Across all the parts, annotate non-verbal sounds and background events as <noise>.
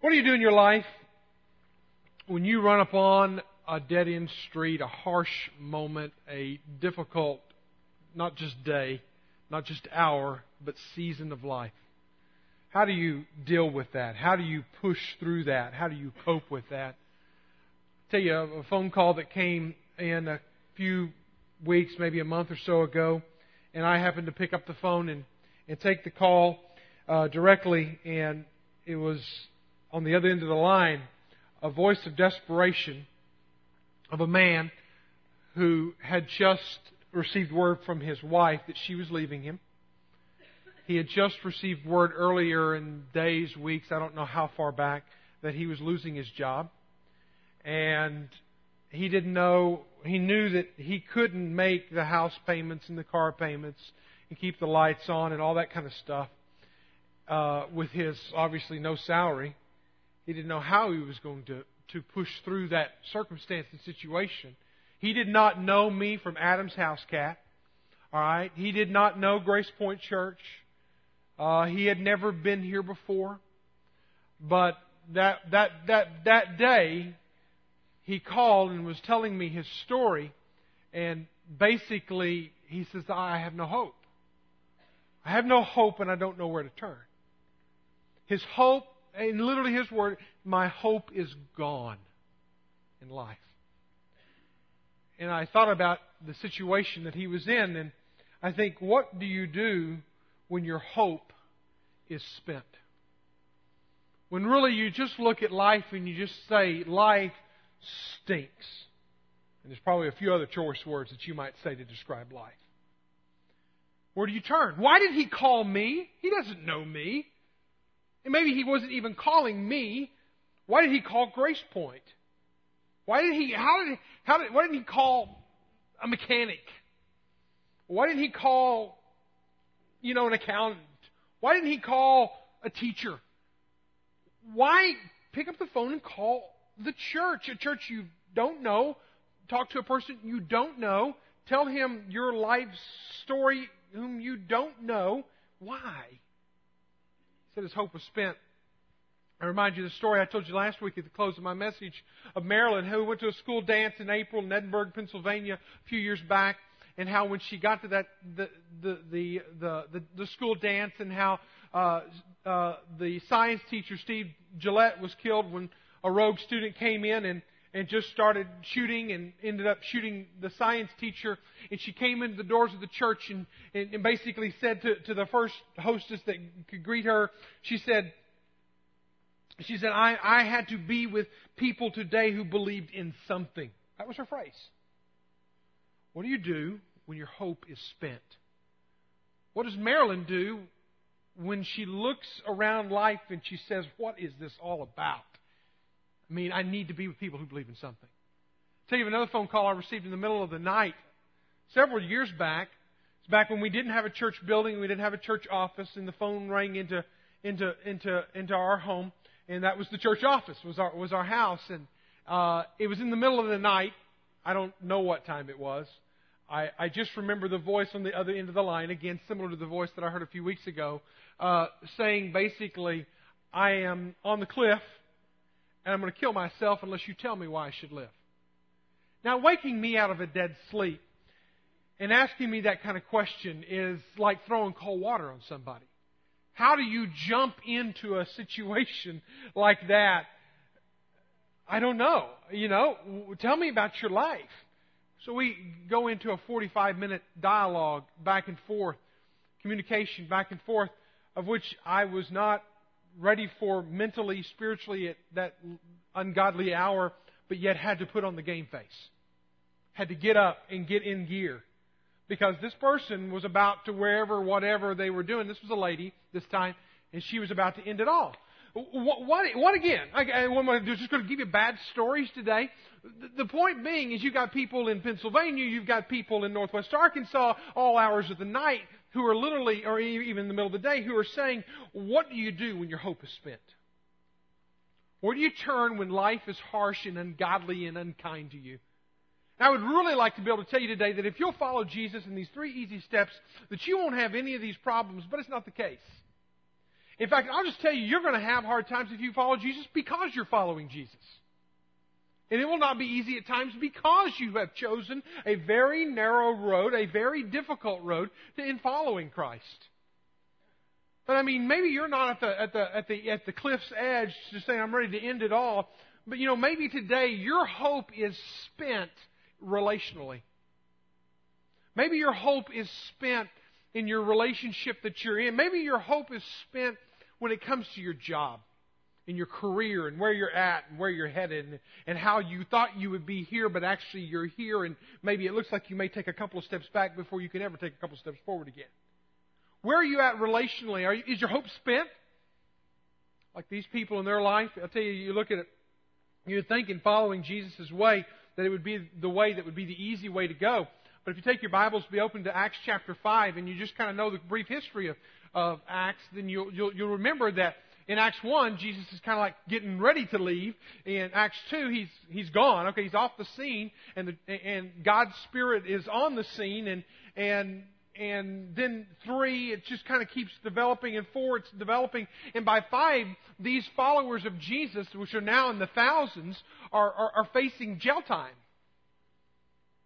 What do you do in your life when you run upon a dead end street, a harsh moment, a difficult, not just day, not just hour, but season of life? How do you deal with that? How do you push through that? How do you cope with that? I'll tell you a phone call that came in a few weeks, maybe a month or so ago, and I happened to pick up the phone and, and take the call uh, directly, and it was on the other end of the line a voice of desperation of a man who had just received word from his wife that she was leaving him. He had just received word earlier in days, weeks, I don't know how far back, that he was losing his job. And he didn't know, he knew that he couldn't make the house payments and the car payments and keep the lights on and all that kind of stuff uh, with his obviously no salary. He didn't know how he was going to, to push through that circumstance and situation. He did not know me from Adam's house cat. All right. He did not know Grace Point Church. Uh, he had never been here before. But that, that, that, that day, he called and was telling me his story. And basically, he says, I have no hope. I have no hope and I don't know where to turn. His hope and literally his word, my hope is gone in life. And I thought about the situation that he was in, and I think, what do you do when your hope is spent? When really you just look at life and you just say, life stinks. And there's probably a few other choice words that you might say to describe life. Where do you turn? Why did he call me? He doesn't know me. And maybe he wasn't even calling me. Why did he call Grace Point? Why did he, how did, how did, why didn't he call a mechanic? Why didn't he call, you know, an accountant? Why didn't he call a teacher? Why pick up the phone and call the church, a church you don't know, talk to a person you don't know, tell him your life story whom you don't know? Why? Said his hope was spent. I remind you of the story I told you last week at the close of my message of Marilyn, who went to a school dance in April in Edinboro, Pennsylvania, a few years back, and how when she got to that the the the, the, the school dance, and how uh, uh, the science teacher Steve Gillette was killed when a rogue student came in and and just started shooting and ended up shooting the science teacher. And she came into the doors of the church and, and, and basically said to, to the first hostess that could greet her, she said, she said, I, I had to be with people today who believed in something. That was her phrase. What do you do when your hope is spent? What does Marilyn do when she looks around life and she says, What is this all about? Mean, I need to be with people who believe in something. I'll tell you another phone call I received in the middle of the night several years back. It's back when we didn't have a church building, we didn't have a church office, and the phone rang into into into into our home, and that was the church office was our was our house, and uh, it was in the middle of the night. I don't know what time it was. I, I just remember the voice on the other end of the line, again, similar to the voice that I heard a few weeks ago, uh, saying basically, I am on the cliff and I'm going to kill myself unless you tell me why I should live. Now, waking me out of a dead sleep and asking me that kind of question is like throwing cold water on somebody. How do you jump into a situation <laughs> like that? I don't know. You know, tell me about your life. So we go into a 45 minute dialogue back and forth, communication back and forth, of which I was not ready for mentally, spiritually at that ungodly hour, but yet had to put on the game face. Had to get up and get in gear. Because this person was about to wherever, whatever they were doing, this was a lady this time, and she was about to end it all. What, what, what again? I, am just going to give you bad stories today. The point being is you've got people in Pennsylvania, you've got people in northwest Arkansas, all hours of the night, who are literally, or even in the middle of the day, who are saying, What do you do when your hope is spent? Where do you turn when life is harsh and ungodly and unkind to you? I would really like to be able to tell you today that if you'll follow Jesus in these three easy steps, that you won't have any of these problems, but it's not the case. In fact, I'll just tell you, you're going to have hard times if you follow Jesus because you're following Jesus. And it will not be easy at times because you have chosen a very narrow road, a very difficult road in following Christ. But I mean, maybe you're not at the, at the, at the, at the cliff's edge to say, I'm ready to end it all. But you know, maybe today your hope is spent relationally. Maybe your hope is spent in your relationship that you're in. Maybe your hope is spent when it comes to your job, in your career, and where you're at, and where you're headed, and, and how you thought you would be here, but actually you're here, and maybe it looks like you may take a couple of steps back before you can ever take a couple of steps forward again. Where are you at relationally? Are you, is your hope spent? Like these people in their life, I'll tell you, you look at it, you're thinking following Jesus' way that it would be the way that would be the easy way to go. But if you take your Bibles, be open to Acts chapter 5, and you just kind of know the brief history of, of Acts, then you'll, you'll, you'll remember that in Acts 1, Jesus is kind of like getting ready to leave. In Acts 2, he's, he's gone. Okay, he's off the scene, and, the, and God's Spirit is on the scene, and, and, and then 3, it just kind of keeps developing, and 4, it's developing. And by 5, these followers of Jesus, which are now in the thousands, are, are, are facing jail time.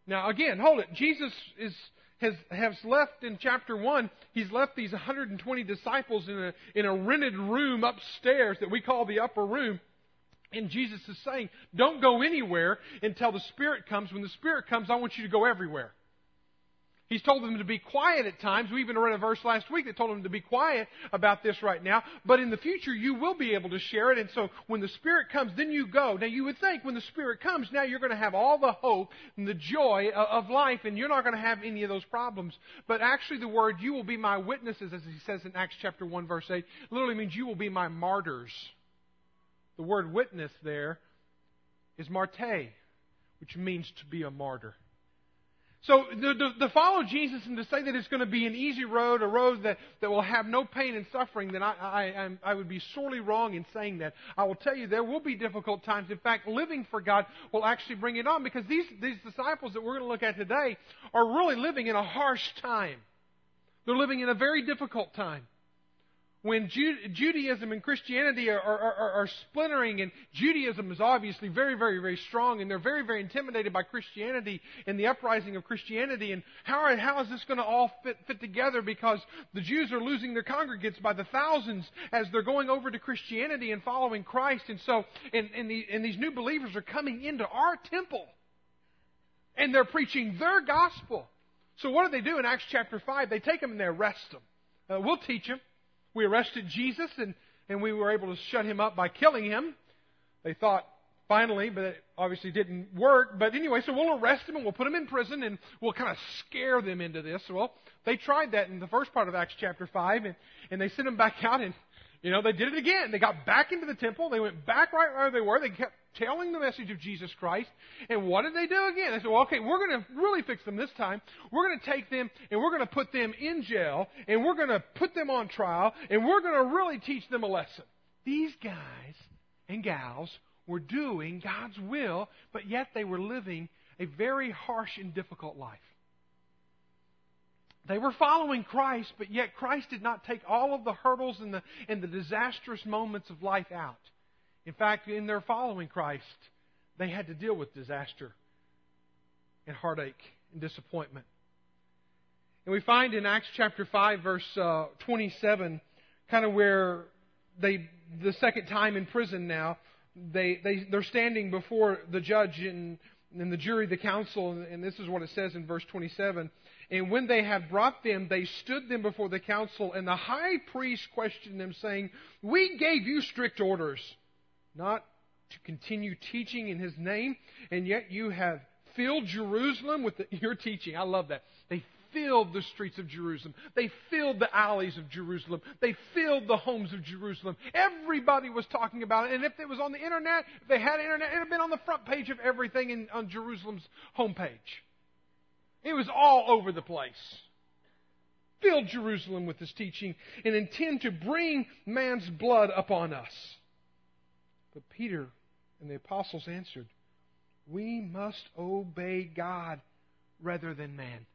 Now, again, hold it. Jesus is, has, has left in chapter 1, he's left these 120 disciples in a, in a rented room upstairs that we call the upper room. And Jesus is saying, don't go anywhere until the Spirit comes. When the Spirit comes, I want you to go everywhere. He's told them to be quiet at times. We even read a verse last week that told them to be quiet about this right now. But in the future, you will be able to share it. And so when the Spirit comes, then you go. Now you would think when the Spirit comes, now you're going to have all the hope and the joy of life and you're not going to have any of those problems. But actually the word, you will be my witnesses, as he says in Acts chapter 1 verse 8, literally means you will be my martyrs. The word witness there is marte, which means to be a martyr. So to, follow Jesus and to say that it's going to be an easy road, a road that, that will have no pain and suffering, then I, I, I would be sorely wrong in saying that. I will tell you there will be difficult times. In fact, living for God will actually bring it on because these, these disciples that we're going to look at today are really living in a harsh time. They're living in a very difficult time when Judaism and Christianity are, are, are, are, splintering, and Judaism is obviously very, very, very strong, and they're very, very intimidated by Christianity and the uprising of Christianity. And how, how is this going to all fit, fit together? Because the Jews are losing their congregates by the thousands as they're going over to Christianity and following Christ. And so, and, and, the, and these new believers are coming into our temple, and they're preaching their gospel. So what do they do in Acts chapter 5? They take them and they arrest them. Uh, we'll teach them. We arrested Jesus and, and we were able to shut him up by killing him. They thought finally, but it obviously didn't work. But anyway, so we'll arrest him and we'll put him in prison and we'll kind of scare them into this. Well, they tried that in the first part of Acts chapter 5 and, and they sent him back out and, you know, they did it again. They got back into the temple. They went back right where they were. They kept telling the message of Jesus Christ. And what did they do again? They said, well, okay, we're going to really fix them this time. We're going to take them and we're going to put them in jail and we're going to put them on trial and we're going to really teach them a lesson. These guys and gals were doing God's will, but yet they were living a very harsh and difficult life. They were following Christ, but yet Christ did not take all of the hurdles and the, and the disastrous moments of life out. In fact, in their following Christ, they had to deal with disaster and heartache and disappointment. And we find in Acts chapter 5, verse uh, 27, kind of where they, the second time in prison now, they, they, they're standing before the judge and, and the jury, the council, and this is what it says in verse 27. And when they had brought them, they stood them before the council, and the high priest questioned them, saying, We gave you strict orders not to continue teaching in his name, and yet you have filled Jerusalem with the, <laughs> your teaching. I love that. They filled the streets of Jerusalem. They filled the alleys of Jerusalem. They filled the homes of Jerusalem. Everybody was talking about it. And if it was on the internet, if they had internet, it have been on the front page of everything in, on Jerusalem's homepage. It was all over the place. Filled Jerusalem with this teaching and intend to bring man's blood upon us. But Peter and the apostles answered, We must obey God rather than man.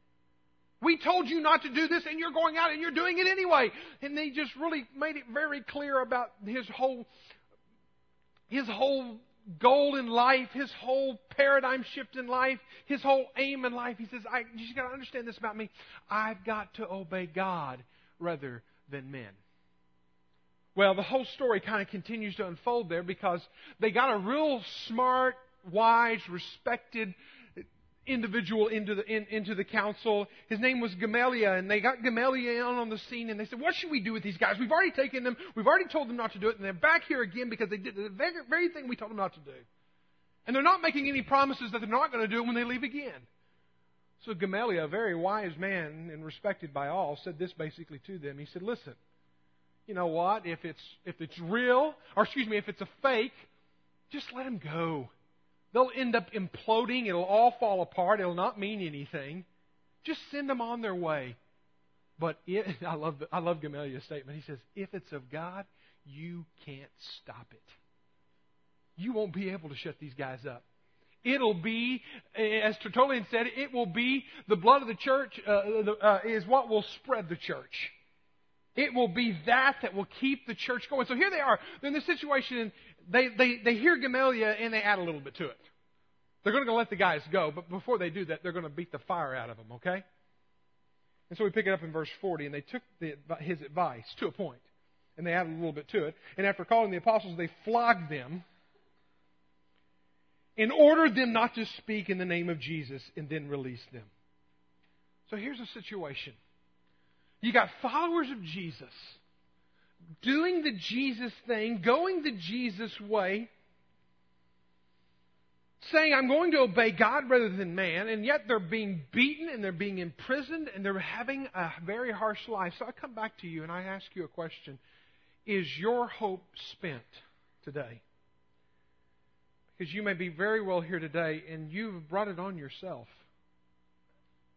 We told you not to do this and you're going out and you're doing it anyway. And they just really made it very clear about his whole, his whole goal in life, his whole paradigm shift in life, his whole aim in life. He says, I, you just got to understand this about me. I've got to obey God rather than men. Well, the whole story kind of continues to unfold there because they got a real smart, wise, respected individual into the, in, into the council. His name was Gamaliel, and they got Gamaliel on the scene, and they said, What should we do with these guys? We've already taken them, we've already told them not to do it, and they're back here again because they did the very, very thing we told them not to do. And they're not making any promises that they're not going to do it when they leave again. So Gamaliel, a very wise man and respected by all, said this basically to them. He said, Listen, you know what? If it's, if it's real, or excuse me, if it's a fake, just let them go. They'll end up imploding. It'll all fall apart. It'll not mean anything. Just send them on their way. But it, <laughs> I love I love Gamaliel's statement. He says, "If it's of God, you can't stop it. You won't be able to shut these guys up. It'll be, as Tertullian said, it will be the blood of the church uh, uh, is what will spread the church. It will be that that will keep the church going. So here they are. They're in this situation, they, they, they hear Gamaliel and they add a little bit to it. They're going to let the guys go, but before they do that, they're going to beat the fire out of them, okay? And so we pick it up in verse 40, and they took the, his advice to a point, and they added a little bit to it. And after calling the apostles, they flogged them and ordered them not to speak in the name of Jesus, and then released them. So here's a situation. You got followers of Jesus doing the Jesus thing, going the Jesus way, saying, I'm going to obey God rather than man, and yet they're being beaten and they're being imprisoned and they're having a very harsh life. So I come back to you and I ask you a question Is your hope spent today? Because you may be very well here today and you've brought it on yourself.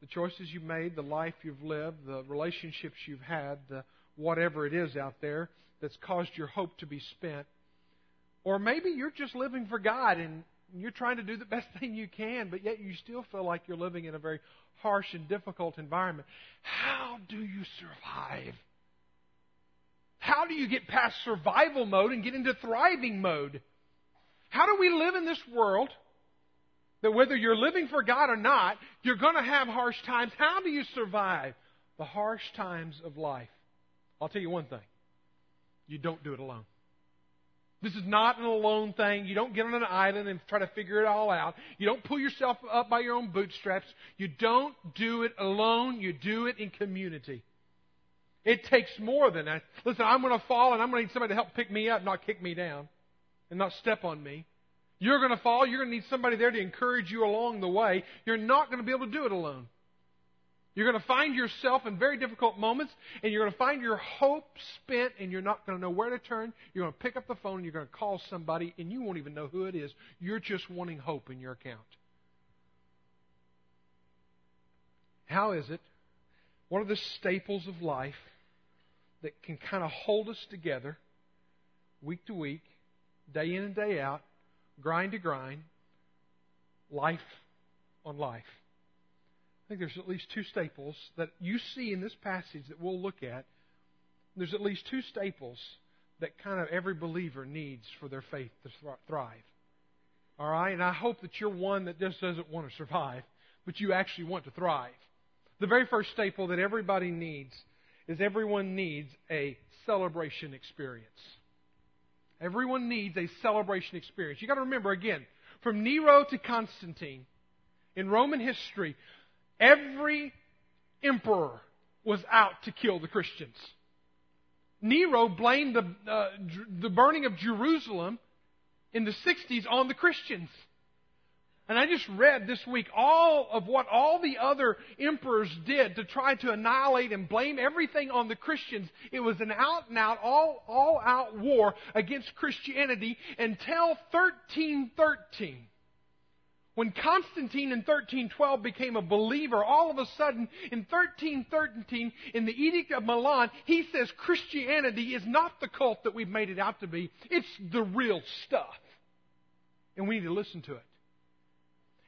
The choices you've made, the life you've lived, the relationships you've had, the whatever it is out there that's caused your hope to be spent. Or maybe you're just living for God and you're trying to do the <laughs> best thing you can, but yet you still feel like you're living in a very harsh and difficult environment. How do you survive? How do you get past survival mode and get into thriving mode? How do we live in this world that whether you're living for God or not, you're going to have harsh times? How do you survive the harsh times of life? I'll tell you one thing you don't do it alone. This is not an alone thing. You don't get on an island and try to figure it all out. You don't pull yourself up by your own bootstraps. You don't do it alone. You do it in community. It takes more than that. Listen, I'm going to fall and I'm going to need somebody to help pick me up, not kick me down, and not step on me. You're going to fall. You're going to need somebody there to encourage you along the way. You're not going to be able to do it alone. You're going to find yourself in very difficult moments, and you're going to find your hope spent, and you're not going to know where to turn. You're going to pick up the phone, and you're going to call somebody, and you won't even know who it is. You're just wanting hope in your account. How is it? What are the staples of life that can kind of hold us together week to week, day in and day out, grind to grind, life on life? I think there's at least two staples that you see in this passage that we'll look at. There's at least two staples that kind of every believer needs for their faith to thrive. All right? And I hope that you're one that just doesn't want to survive, but you actually want to thrive. The very first staple that everybody needs is everyone needs a celebration experience. Everyone needs a celebration experience. You've got to remember again, from Nero to Constantine, in Roman history, Every emperor was out to kill the Christians. Nero blamed the, uh, the burning of Jerusalem in the 60s on the Christians. And I just read this week all of what all the other emperors did to try to annihilate and blame everything on the Christians. It was an out and out, all, all out war against Christianity until 1313. When Constantine in 1312 became a believer, all of a sudden in 1313, in the Edict of Milan, he says Christianity is not the cult that we've made it out to be. It's the real stuff. And we need to listen to it.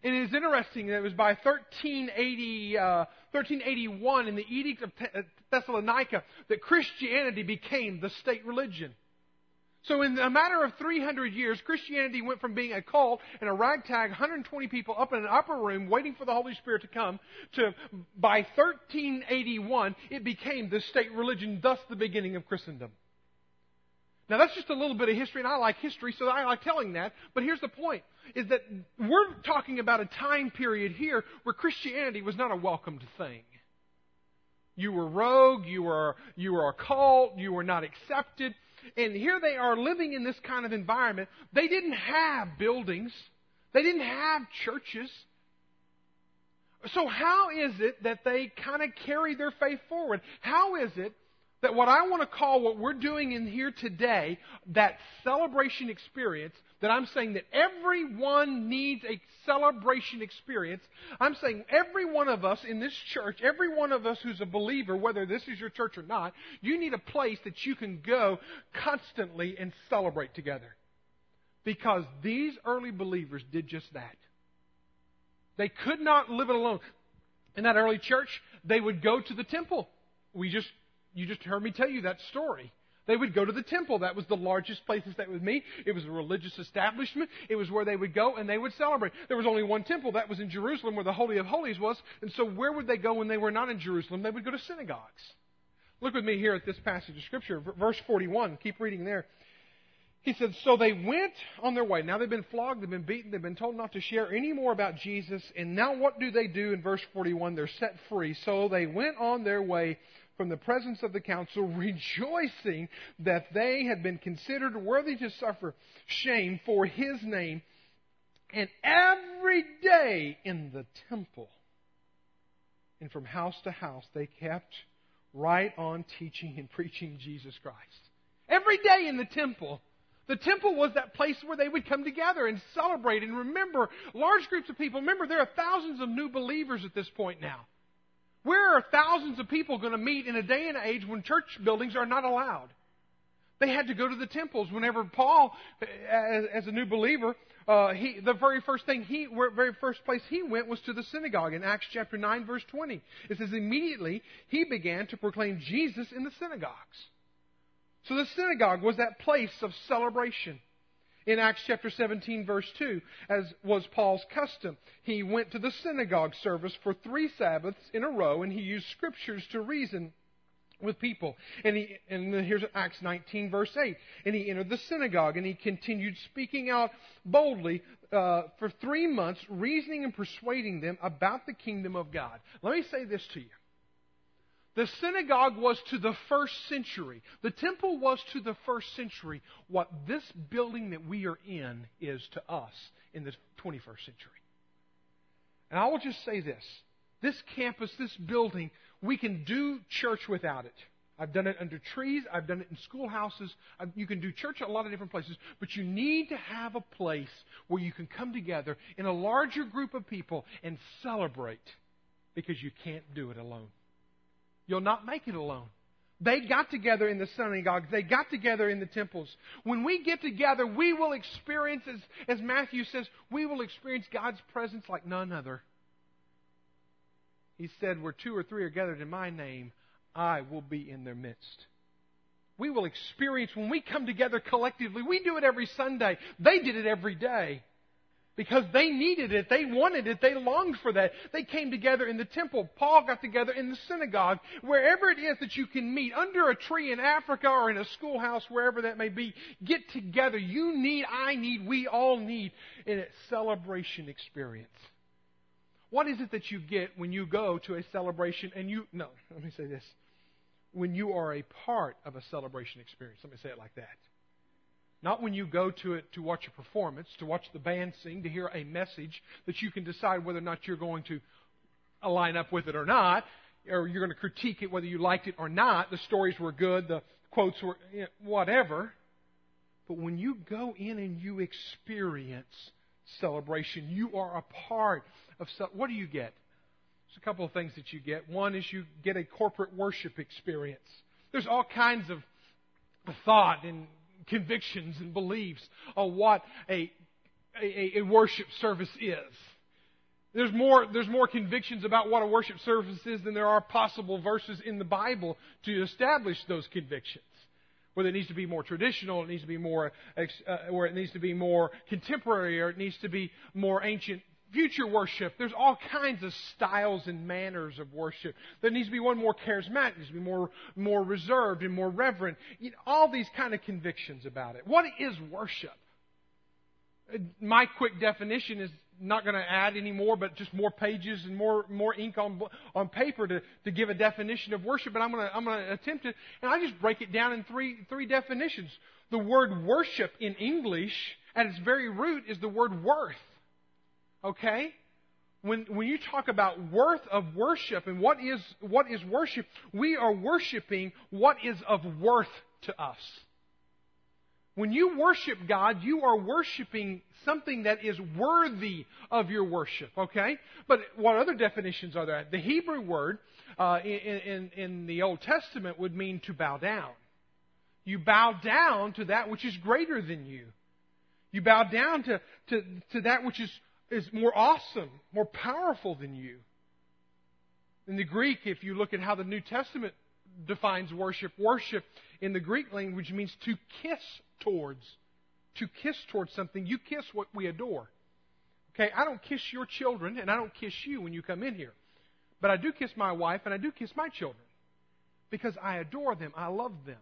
It is interesting that it was by 1380, uh, 1381 in the Edict of uh, Thessalonica that Christianity became the state religion. So in a matter of 300 years, Christianity went from being a cult and a ragtag, 120 people up in an upper room waiting for the Holy Spirit to come, to by 1381, it became the state religion, thus the beginning of Christendom. Now that's just a little bit of history, and I like history, so I like telling that. But here's the point, is that we're talking about a time period here where Christianity was not a welcomed thing. You were rogue, you were, you were a cult, you were not accepted. And here they are living in this kind of environment. They didn't have buildings. They didn't have churches. So how is it that they kind of carry their faith forward? How is it that what I want to call what we're doing in here today, that celebration experience, that I'm saying that everyone needs a celebration experience. I'm saying every one of us in this church, every one of us who's a believer, whether this is your church or not, you need a place that you can go constantly and celebrate together. Because these early believers did just that. They could not live it alone. In that early church, they would go to the temple. We just you just heard me tell you that story. They would go to the temple. That was the largest places they would meet. It was a religious establishment. It was where they would go and they would celebrate. There was only one temple. That was in Jerusalem where the Holy of Holies was. And so where would they go when they were not in Jerusalem? They would go to synagogues. Look with me here at this passage of Scripture, verse 41. Keep reading there. He said, So they went on their way. Now they've been flogged, they've been beaten, they've been told not to share any more about Jesus. And now what do they do in verse 41? They're set free. So they went on their way from the presence of the council, <laughs> rejoicing that they had been considered worthy to suffer shame for his name. And every day in the temple and from house to house, they kept right on teaching and preaching Jesus Christ. Every day in the temple. The temple was that place where they would come together and celebrate and remember large groups of people. Remember, there are thousands of new believers at this point now. Where are thousands of people going to meet in a day and age when church buildings are not allowed? They had to go to the temples. Whenever Paul, as, as a new believer, uh, he, the very first thing he, very first place he went was to the synagogue in Acts chapter 9 verse 20. It says immediately he began to proclaim Jesus in the synagogues. So the synagogue was that place of celebration in Acts chapter 17 verse 2, as was Paul's custom. He went to the synagogue service for three Sabbaths in a row and he used scriptures to reason with people. And he, and here's Acts 19 verse 8. And he entered the synagogue and he continued speaking out boldly uh, for three months, reasoning and persuading them about the kingdom of God. Let me say this to you. The synagogue was to the first century. The temple was to the first century what this building that we are in is to us in the 21st century. And I will just say this. This campus, this building, we can do church without it. I've done it under trees. I've done it in schoolhouses. You can do church at a lot of different places. But you need to have a place where you can come together in a larger group of people and celebrate because you can't do it alone. You'll not make it alone. They got together in the synagogues. They got together in the temples. When we get together, we will experience, as, as Matthew says, we will experience God's presence like none other. He said, Where two or three are gathered in my name, I will be in their midst. We will experience when we come together collectively. We do it every Sunday. They did it every day because they needed it. They wanted it. They longed for that. They came together in the temple. Paul got together in the synagogue. Wherever it is that you can meet, under a tree in Africa or in a schoolhouse, wherever that may be, get together. You need, I need, we all need a celebration experience. What is it that you get when you go to a celebration and you, no, let me say this. When you are a part of a celebration experience. Let me say it like that. Not when you go to it to watch a performance, to watch the band sing, to hear a message that you can decide whether or not you're going to line up with it or not, or you're going to critique it whether you liked it or not. The stories were good, the quotes were you know, whatever. But when you go in and you experience celebration, you are a part of. What do you get? There's a couple of things that you get. One is you get a corporate worship experience. There's all kinds of thought and convictions and beliefs on what a, a, a worship service is. There's more, there's more convictions about what a worship service is than there are possible verses in the Bible to establish those convictions. Whether it needs to be more traditional, it needs to be more, uh, or it needs to be more contemporary, or it needs to be more ancient future worship. There's all kinds of styles and manners of worship. There needs to be one more charismatic, needs to be more, more reserved and more reverent. You know, all these kind of convictions about it. What is worship? My quick definition is not going to add any more, but just more pages and more more ink on on paper to, to give a definition of worship. But I'm going to I'm going to attempt it, and I just break it down in three three definitions. The word worship in English, at its very root, is the word worth. Okay. When, when you talk about worth of worship and what is, what is worship, we are worshiping what is of worth to us. When you worship God, you are worshiping something that is worthy of your worship, okay? But what other definitions are there? The Hebrew word uh, in, in, in the Old Testament would mean to bow down. You bow down to that which is greater than you. You bow down to, to, to that which is, is more awesome, more powerful than you. In the Greek, if you look at how the New Testament defines worship, worship in the Greek language means to kiss towards. To kiss towards something. You kiss what we adore. Okay, I don't kiss your children and I don't kiss you when you come in here. But I do kiss my wife and I do kiss my children. Because I adore them. I love them.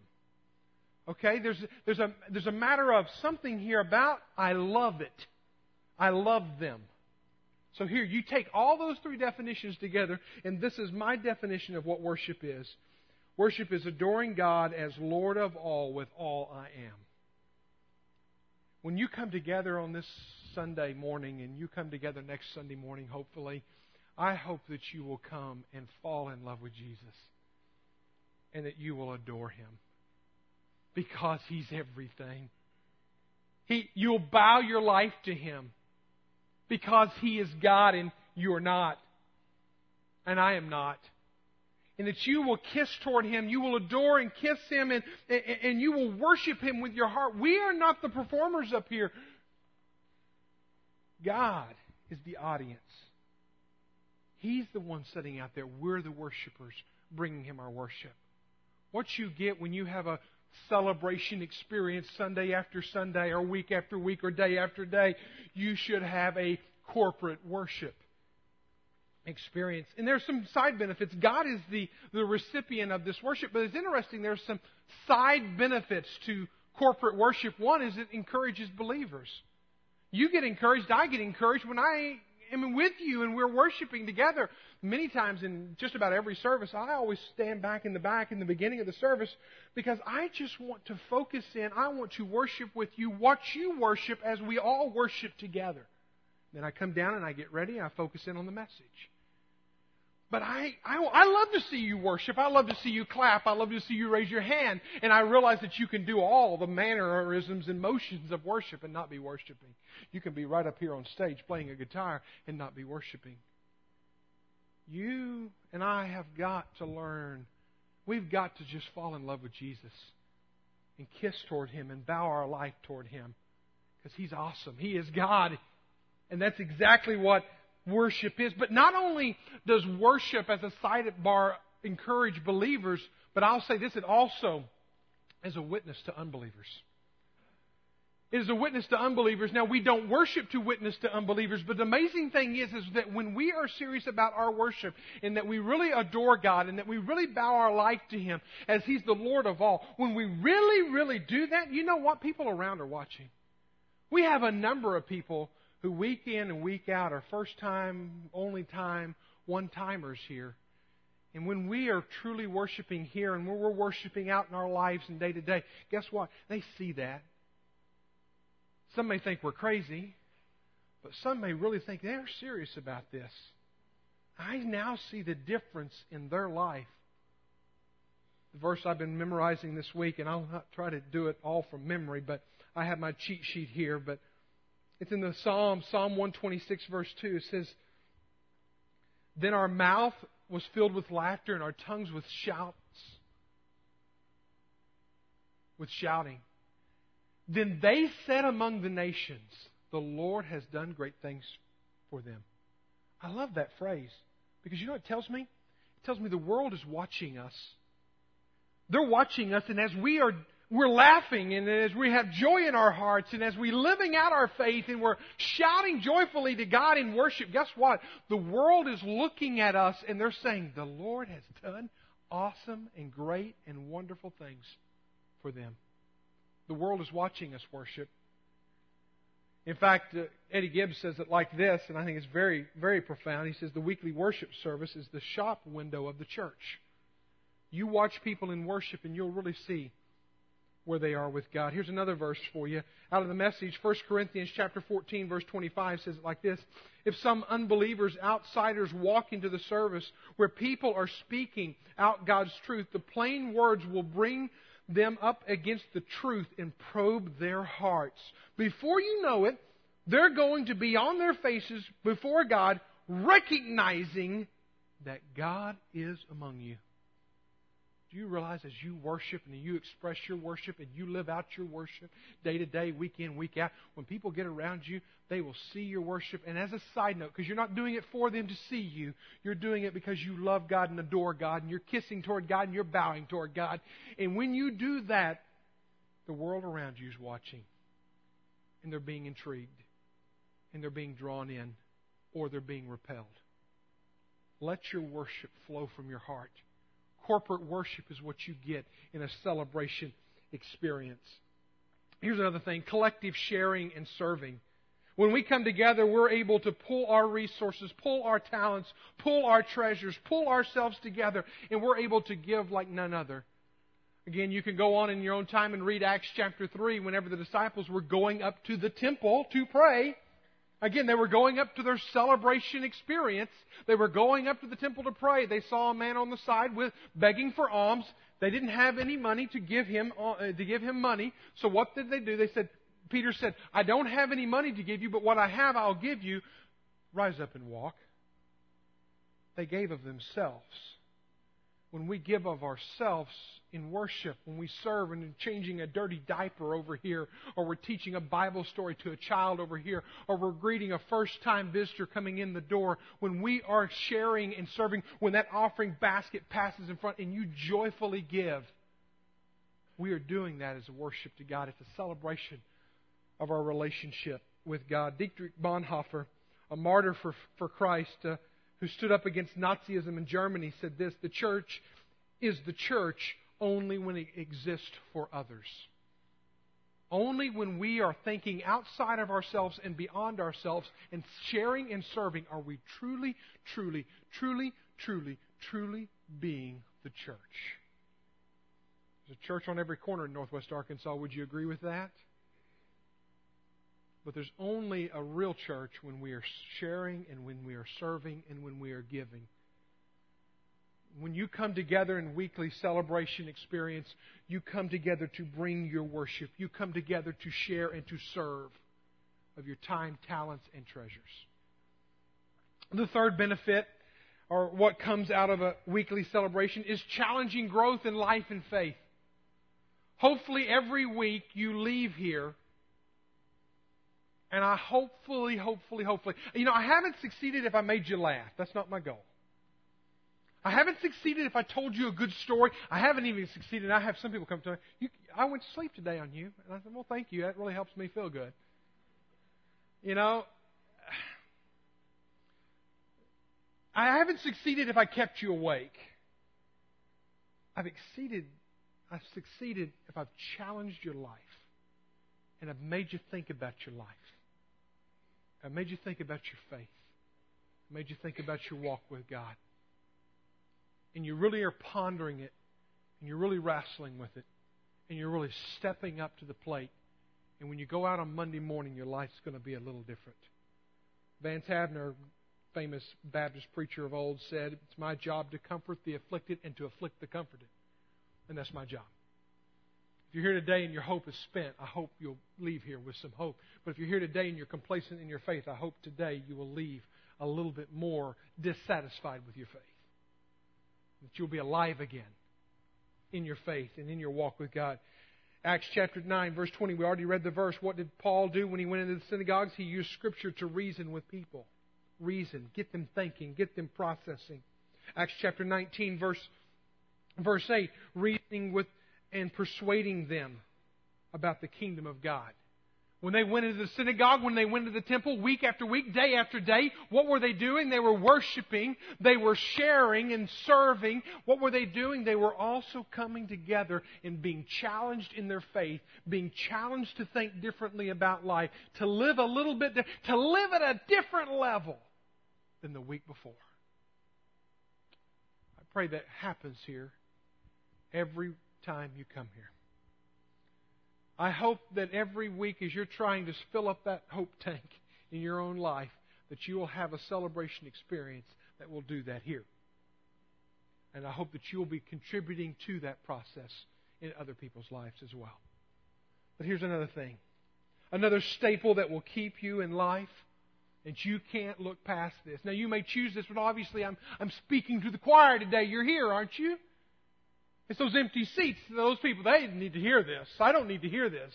Okay, there's, there's, a, there's a matter of something here about I love it. I love them. So here, you take all those three definitions together, and this is my definition of what worship is. Worship is adoring God as Lord of all with all I am. When you come together on this Sunday morning and you come together next Sunday morning, hopefully, I hope that you will come and fall in love with Jesus and that you will adore him because he's everything. He, you'll bow your life to him because he is God and you're not. And I am not and that you will kiss toward him, you will adore and kiss him, and, and you will worship him with your heart. We are not the performers up here. God is the audience. He's the one sitting out there. We're the worshipers, bringing him our worship. What you get when you have a celebration experience Sunday after Sunday, or week after week, or day after day, you should have a corporate worship experience. And there's some side benefits. God is the, the recipient of this worship, but it's interesting, there's some side benefits to corporate worship. One is it encourages believers. You get encouraged, I get encouraged when I am with you and we're worshiping together. Many times in just about every service, I always stand back in the back in the beginning of the service because I just want to focus in. I want to worship with you, watch you worship as we all worship together. Then I come down and I get ready. I focus in on the message. But I, I, I love to see you worship. I love to see you clap. I love to see you raise your hand. And I realize that you can do all the mannerisms and motions of worship and not be worshiping. You can be right up here on stage playing a guitar and not be worshiping. You and I have got to learn. We've got to just fall in love with Jesus and kiss toward Him and bow our life toward Him because He's awesome. He is God. And that's exactly what worship is. But not only does worship as a sidebar encourage believers, but I'll say this, it also is a witness to unbelievers. It is a witness to unbelievers. Now, we don't worship to witness to unbelievers, but the amazing thing is, is that when we are serious about our worship and that we really adore God and that we really bow our life to Him as He's the Lord of all, when we really, really do that, you know what? People around are watching. We have a number of people who week in and week out are first time, only time, one timers here. And when we are truly worshiping here and when we're worshiping out in our lives and day to day, guess what? They see that. Some may think we're crazy, but some may really think they're serious about this. I now see the difference in their life. The verse I've been memorizing this week, and I'll not try to do it all from memory, but I have my cheat sheet here. But it's in the Psalm, Psalm 126, verse 2. It says, Then our mouth was filled with laughter and our tongues with shouts, with shouting. Then they said among the nations, The Lord has done great things for them. I love that phrase because you know what it tells me? It tells me the world is watching us. They're watching us, and as we are we're laughing and as we have joy in our hearts and as we're living out our faith and we're shouting joyfully to God in worship, guess what? The world is looking at us and they're saying, The Lord has done awesome and great and wonderful things for them. The world is watching us worship. In fact, uh, Eddie Gibbs says it like this, and I think it's very, very profound. He says the weekly worship service is the shop window of the church. You watch people in worship, and you'll really see where they are with God. Here's another verse for you out of the message. 1 Corinthians chapter 14 verse 25 says it like this. If some unbelievers, outsiders walk into the service where people are speaking out God's truth, the plain words will bring them up against the truth and probe their hearts. Before you know it, they're going to be on their faces before God recognizing that God is among you. Do you realize as you worship and you express your worship and you live out your worship day to day, week in, week out, when people get around you, they will see your worship. And as a side note, because you're not doing it for them to see you, you're doing it because you love God and adore God and you're kissing toward God and you're bowing toward God. And when you do that, the world around you is watching and they're being intrigued and they're being drawn in or they're being repelled. Let your worship flow from your heart. Corporate worship is what you get in a celebration experience. Here's another thing collective sharing and serving. When we come together, we're able to pull our resources, pull our talents, pull our treasures, pull ourselves together, and we're able to give like none other. Again, you can go on in your own time and read Acts chapter 3 whenever the disciples were going up to the temple to pray. Again, they were going up to their celebration experience. They were going up to the temple to pray. They saw a man on the side with begging for alms. They didn't have any money to give him uh, to give him money. So what did they do? They said, Peter said, "I don't have any money to give you, but what I have I'll give you. Rise up and walk." They gave of themselves when we give of ourselves in worship, when we serve and changing a dirty diaper over here, or we're teaching a Bible story to a child over here, or we're greeting a first time visitor coming in the door, when we are sharing and serving, when that offering basket passes in front and you joyfully give, we are doing that as a worship to God. It's a celebration of our relationship with God. Dietrich Bonhoeffer, a martyr for, for Christ, uh, who stood up against Nazism in Germany, said this The church is the church only when it exists for others. Only when we are thinking outside of ourselves and beyond ourselves and sharing and serving are we truly, truly, truly, truly, truly being the church. There's a church on every corner in Northwest Arkansas. Would you agree with that? But there's only a real church when we are sharing and when we are serving and when we are giving. When you come together in weekly celebration experience, you come together to bring your worship. You come together to share and to serve of your time, talents, and treasures. The third benefit, or what comes out of a weekly celebration, is challenging growth in life and faith. Hopefully, every week you leave here and I hopefully, hopefully, hopefully, you know, I haven't succeeded if I made you laugh. That's not my goal. I haven't succeeded if I told you a good story. I haven't even succeeded. I have some people come to me, you, I went to sleep today on you. And I said, well, thank you. That really helps me feel good. You know, I haven't succeeded if I kept you awake. I've exceeded, I've succeeded if I've challenged your life and I've made you think about your life. I've made you think about your faith. I've made you think about your walk with God. And you really are pondering it, and you're really wrestling with it, and you're really stepping up to the plate. And when you go out on Monday morning, your life's going to be a little different. Vance Havner, famous Baptist preacher of old, said, It's my job to comfort the afflicted and to afflict the comforted. And that's my job. If you're here today and your hope is spent, I hope you'll leave here with some hope. But if you're here today and you're complacent in your faith, I hope today you will leave a little bit more dissatisfied with your faith. That you'll be alive again in your faith and in your walk with God. Acts chapter 9, verse 20, we already read the verse. What did Paul do when he went into the synagogues? He used Scripture to reason with people. reason, get them thinking, get them processing. Acts chapter 19, verse, verse 8, reasoning with and persuading them about the kingdom of God. When they went into the synagogue, when they went to the temple week after week, day after day, what were they doing? They were worshiping, they were sharing and serving. What were they doing? They were also coming together and being challenged in their faith, being challenged to think differently about life, to live a little bit, to live at a different level than the week before. I pray that happens here every time you come here. I hope that every week as you're trying to fill up that hope tank in your own life, that you will have a celebration experience that will do that here. And I hope that you'll be contributing to that process in other people's lives as well. But here's another thing another staple that will keep you in life, and you can't look past this. Now, you may choose this, but obviously, I'm, I'm speaking to the choir today. You're here, aren't you? It's those empty seats. Those people, they need to hear this. I don't need to hear this.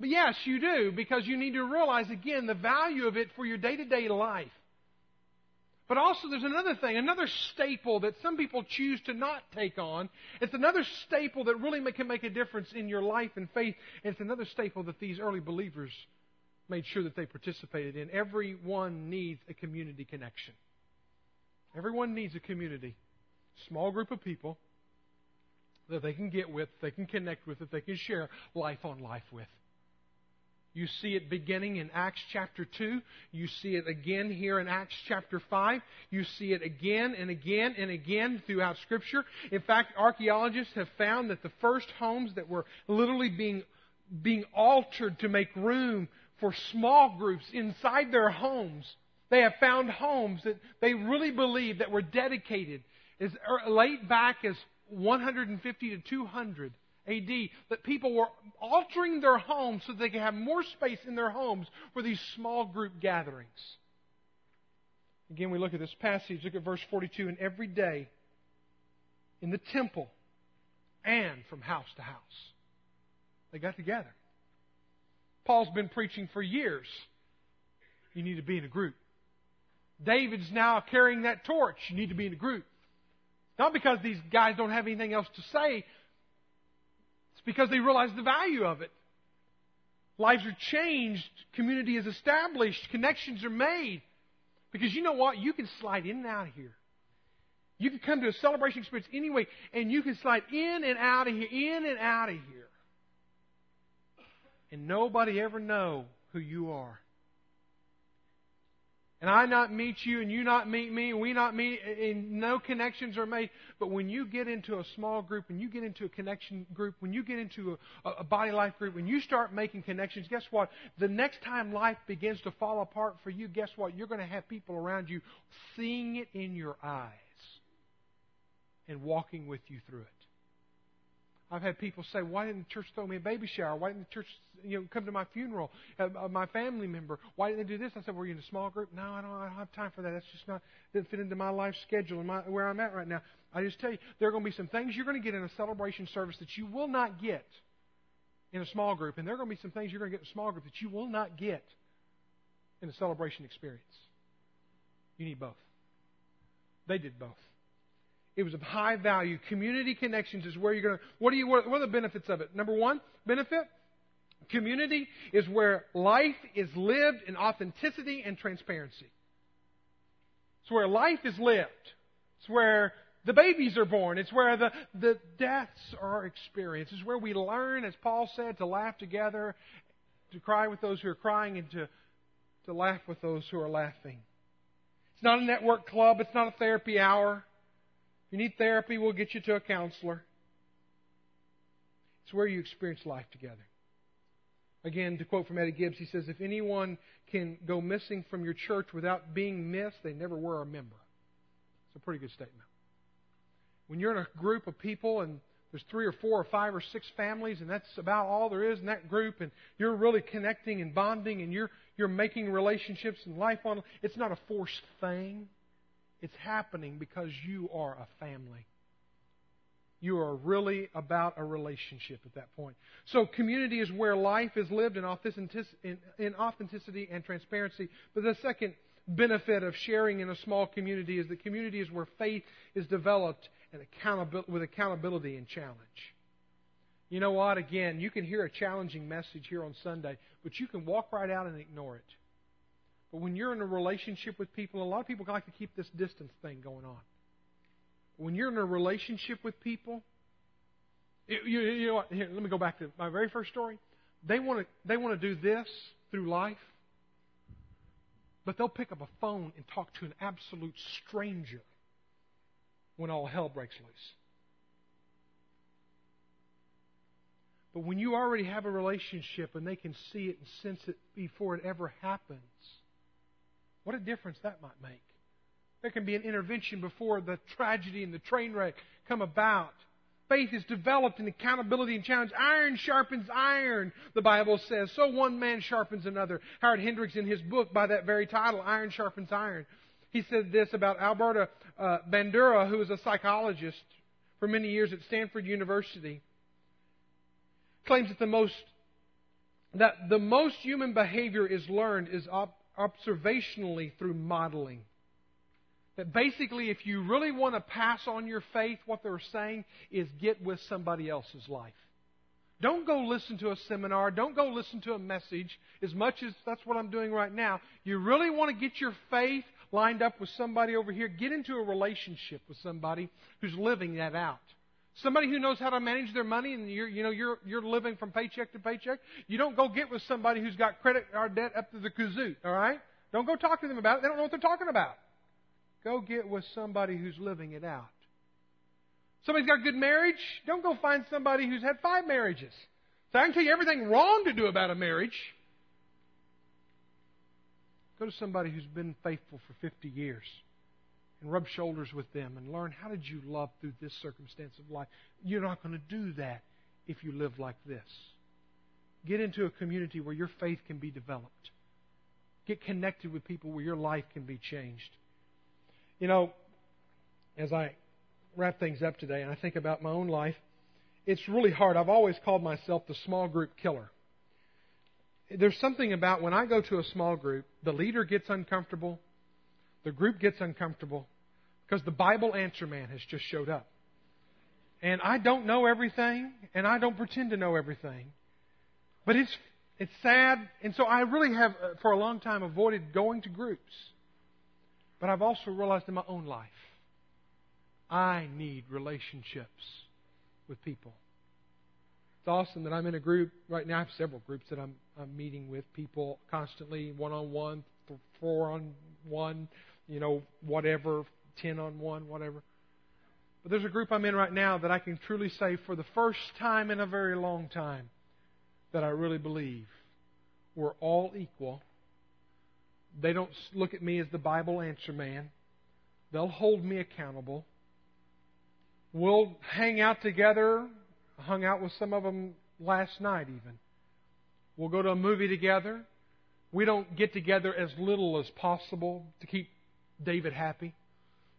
But yes, you do, because you need to realize again the value of it for your day to day life. But also, there's another thing, another staple that some people choose to not take on. It's another staple that really can make a difference in your life and faith. And it's another staple that these early believers made sure that they participated in. Everyone needs a community connection. Everyone needs a community. Small group of people that they can get with, they can connect with, that they can share life on life with. You see it beginning in Acts chapter 2. You see it again here in Acts chapter 5. You see it again and again and again throughout Scripture. In fact, archaeologists have found that the first homes that were literally being, being altered to make room for small groups inside their homes, they have found homes that they really believe that were dedicated as er, late back as 150 to 200 AD that people were altering their homes so they could have more space in their homes for these small group gatherings. Again, we look at this passage, look at verse 42, and every day in the temple and from house to house, they got together. Paul's been preaching for years. You need to be in a group. David's now carrying that torch. You need to be in a group. Not because these guys don't have anything else to say, it's because they realize the value of it. Lives are changed, community is established, connections are made. Because you know what? You can slide in and out of here. You can come to a celebration experience anyway, and you can slide in and out of here, in and out of here. And nobody ever know who you are and I not meet you, and you not meet me, and we not meet, and no connections are made. But when you get into a small group, when you get into a connection group, when you get into a, a body life group, when you start making connections, guess what? The next time life begins to fall apart for you, guess what? You're going to have people around you seeing it in your eyes and walking with you through it. I've had people say, "Why didn't the church throw me a baby shower? Why didn't the church, you know, come to my funeral? Uh, uh, my family member. Why didn't they do this?" I said, "Were you in a small group?" No, I don't, I don't have time for that. That's just not didn't fit into my life schedule and my, where I'm at right now. I just tell you, there are going to be some things you're going to get in a celebration service that you will not get in a small group, and there are going to be some things you're going to get in a small group that you will not get in a celebration experience. You need both. They did both. It was of high value. Community connections is where you're going to. What, are you, what are the benefits of it? Number one, benefit community is where life is lived in authenticity and transparency. It's where life is lived. It's where the babies are born. It's where the, the deaths are experienced. It's where we learn, as Paul said, to laugh together, to cry with those who are crying, and to, to laugh with those who are laughing. It's not a network club. It's not a therapy hour. If you need therapy, we'll get you to a counselor. It's where you experience life together. Again, to quote from Eddie Gibbs, he says, If anyone can go missing from your church without being missed, they never were a member. It's a pretty good statement. When you're in a group of people and there's three or four or five or six families, and that's about all there is in that group, and you're really connecting and bonding, and you're you're making relationships and life on. It's not a forced thing. It's happening because you are a family. You are really about a relationship at that point. So, community is where life is lived in authenticity and transparency. But the second benefit of sharing in a small community is that community is where faith is developed and accountability, with accountability and challenge. You know what? Again, you can hear a challenging message here on Sunday, but you can walk right out and ignore it. But when you're in a relationship with people, a lot of people like to keep this distance thing going on. When you're in a relationship with people, you, you know what? Here, let me go back to my very first story. They want to they want to do this through life, but they'll pick up a phone and talk to an absolute stranger when all hell breaks loose. But when you already have a relationship and they can see it and sense it before it ever happens, what a difference that might make. There can be an intervention before the tragedy and the train wreck come about. Faith is developed in accountability and challenge. Iron sharpens iron, the Bible says. So one man sharpens another. Howard Hendricks, in his book by that very title, Iron Sharpens Iron, he said this about Alberta uh, Bandura, who was a psychologist for many years at Stanford University claims that the most that the most human behavior is learned is op- observationally through modeling. That basically, if you really want to pass on your faith, what they're saying is get with somebody else's life. Don't go listen to a seminar. Don't go listen to a message as much as that's what I'm doing right now. You really want to get your faith lined up with somebody over here. Get into a relationship with somebody who's living that out. Somebody who knows how to manage their money and you're, you know, you're, you're living from paycheck to paycheck. You don't go get with somebody who's got credit card debt up to the kazoo, alright? Don't go talk to them about it. They don't know what they're talking about. Go get with somebody who's living it out. Somebody's got a good marriage. Don't go find somebody who's had five marriages. So I can tell you everything wrong to do about a marriage. Go to somebody who's been faithful for 50 years and rub shoulders with them and learn how did you love through this circumstance of life. You're not going to do that if you live like this. Get into a community where your faith can be developed. Get connected with people where your life can be changed. You know, as I wrap things up today and I think about my own life, it's really hard. I've always called myself the small group killer. There's something about when I go to a small group, the leader gets uncomfortable, the group gets uncomfortable because the Bible answer man has just showed up. And I don't know everything, and I don't pretend to know everything. But it's, it's sad, and so I really have, uh, for a long time, avoided going to groups. But I've also realized in my own life, I need relationships with people. It's awesome that I'm in a group right now. I have several groups that I'm, I'm meeting with people constantly, one on one, four on one, you know, whatever, 10 on 1, whatever. But there's a group I'm in right now that I can truly say for the first time in a very long time that I really believe we're all equal. They don't look at me as the Bible answer man. They'll hold me accountable. We'll hang out together. I hung out with some of them last night, even. We'll go to a movie together. We don't get together as little as possible to keep David happy.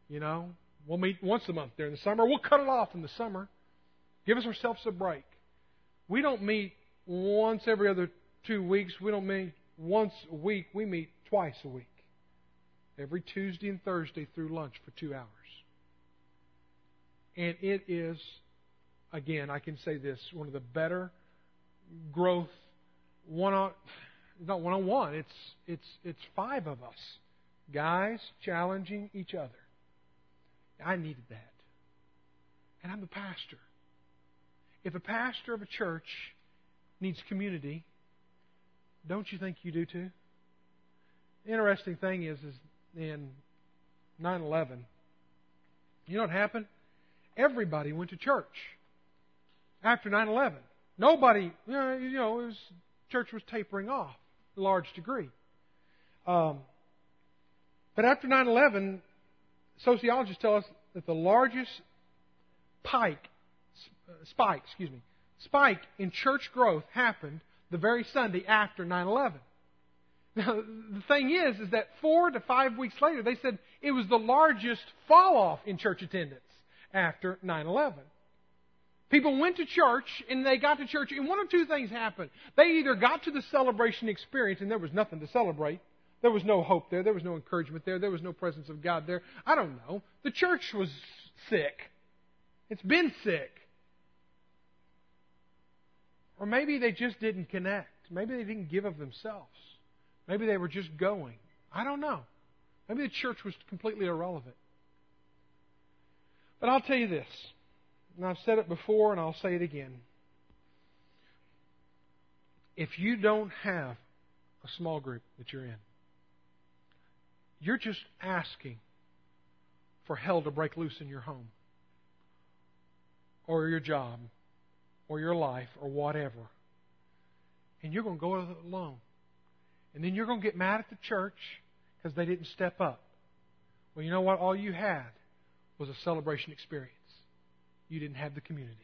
You know, we'll meet once a month during the summer. We'll cut it off in the summer. Give us ourselves a break. We don't meet once every other two weeks. We don't meet once a week. We meet twice a week. Every Tuesday and Thursday through lunch for two hours. And it is, again, I can say this, one of the better growth one on not one on one, it's it's it's five of us Guys challenging each other. I needed that. And I'm a pastor. If a pastor of a church needs community, don't you think you do too? The interesting thing is, is in 9/11, you know what happened? Everybody went to church after 9/11. Nobody, you know, it was, church was tapering off a large degree. Um, but after 9 11, sociologists tell us that the largest pike, uh, spike, excuse me, spike in church growth happened the very Sunday after 9 11. Now, the thing is, is that four to five weeks later, they said it was the largest fall off in church attendance after 9 11. People went to church and they got to church and one of two things happened. They either got to the celebration experience and there was nothing to celebrate, There was no hope there. There was no encouragement there. There was no presence of God there. I don't know. The church was sick. It's been sick. Or maybe they just didn't connect. Maybe they didn't give of themselves. Maybe they were just going. I don't know. Maybe the church was completely irrelevant. But I'll tell you this, and I've said it before and I'll say it again. If you don't have a small group that you're in, you're just asking for hell to break loose in your home or your job or your life or whatever. And you're going to go alone. And then you're going to get mad at the church because they didn't step up. Well, you know what? All you had was a celebration experience. You didn't have the community.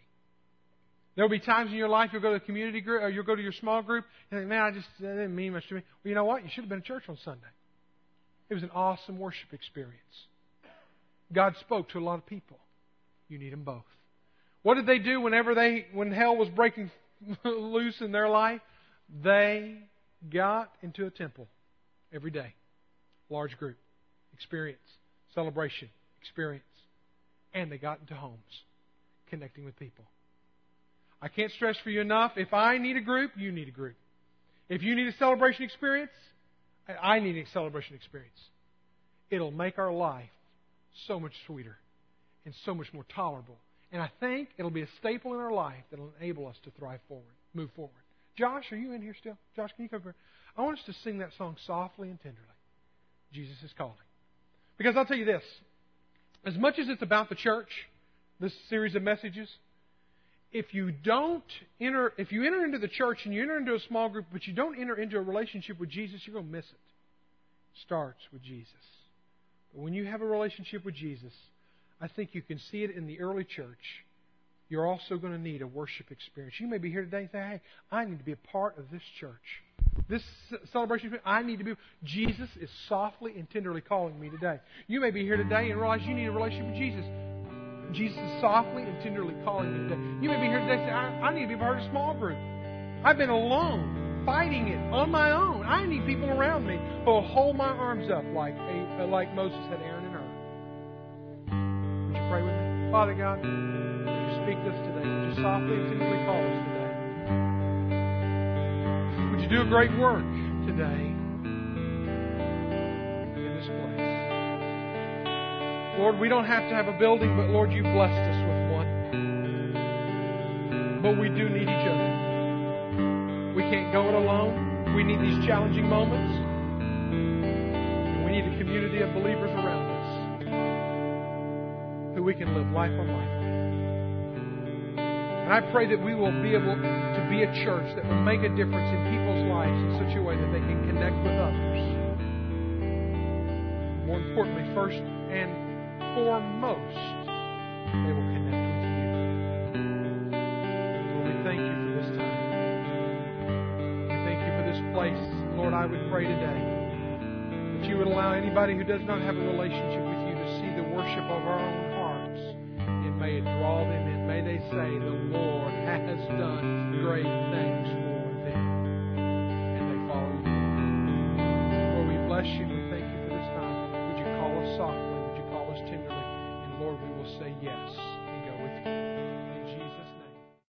There'll be times in your life you'll go to a community group or you'll go to your small group and think, man, I just that didn't mean much to me. Well, you know what? You should have been in church on Sunday. It was an awesome worship experience. God spoke to a lot of people. You need them both. What did they do whenever they when hell was breaking <laughs> loose in their life? They got into a temple every day. Large group. Experience. Celebration. Experience. And they got into homes. Connecting with people. I can't stress for you enough. If I need a group, you need a group. If you need a celebration experience, I need a celebration experience. It'll make our life so much sweeter and so much more tolerable. And I think it'll be a staple in our life that'll enable us to thrive forward, move forward. Josh, are you in here still? Josh, can you come here? I want us to sing that song softly and tenderly. Jesus is calling. Because I'll tell you this as much as it's about the church, this series of messages, if you don't enter, if you enter into the church and you enter into a small group, but you don't enter into a relationship with Jesus, you're going to miss it. it starts with Jesus. But when you have a relationship with Jesus, I think you can see it in the early church. You're also going to need a worship experience. You may be here today and say, hey, I need to be a part of this church. This celebration, I need to be. Jesus is softly and tenderly calling me today. You may be here today and realize you need a relationship with Jesus. Jesus is softly and tenderly calling you today. You may be here today and say, I, I need to be part of a small group. I've been alone, fighting it on my own. I need people around me who will hold my arms up like, like Moses had Aaron and Hur. Would you pray with me? Father God, would you speak to us today? Would you softly and tenderly call us today? Would you do a great work today? Lord, we don't have to have a building, but Lord, you blessed us with one. But we do need each other. We can't go it alone. We need these challenging moments. And we need a community of believers around us who we can live life on life with. And I pray that we will be able to be a church that will make a difference in people's lives in such a way that they can connect with others. More importantly, first foremost, they will connect with you. Lord, we thank you for this time. We thank you for this place. Lord, I would pray today that you would allow anybody who does not have a relationship with you to see the worship of our own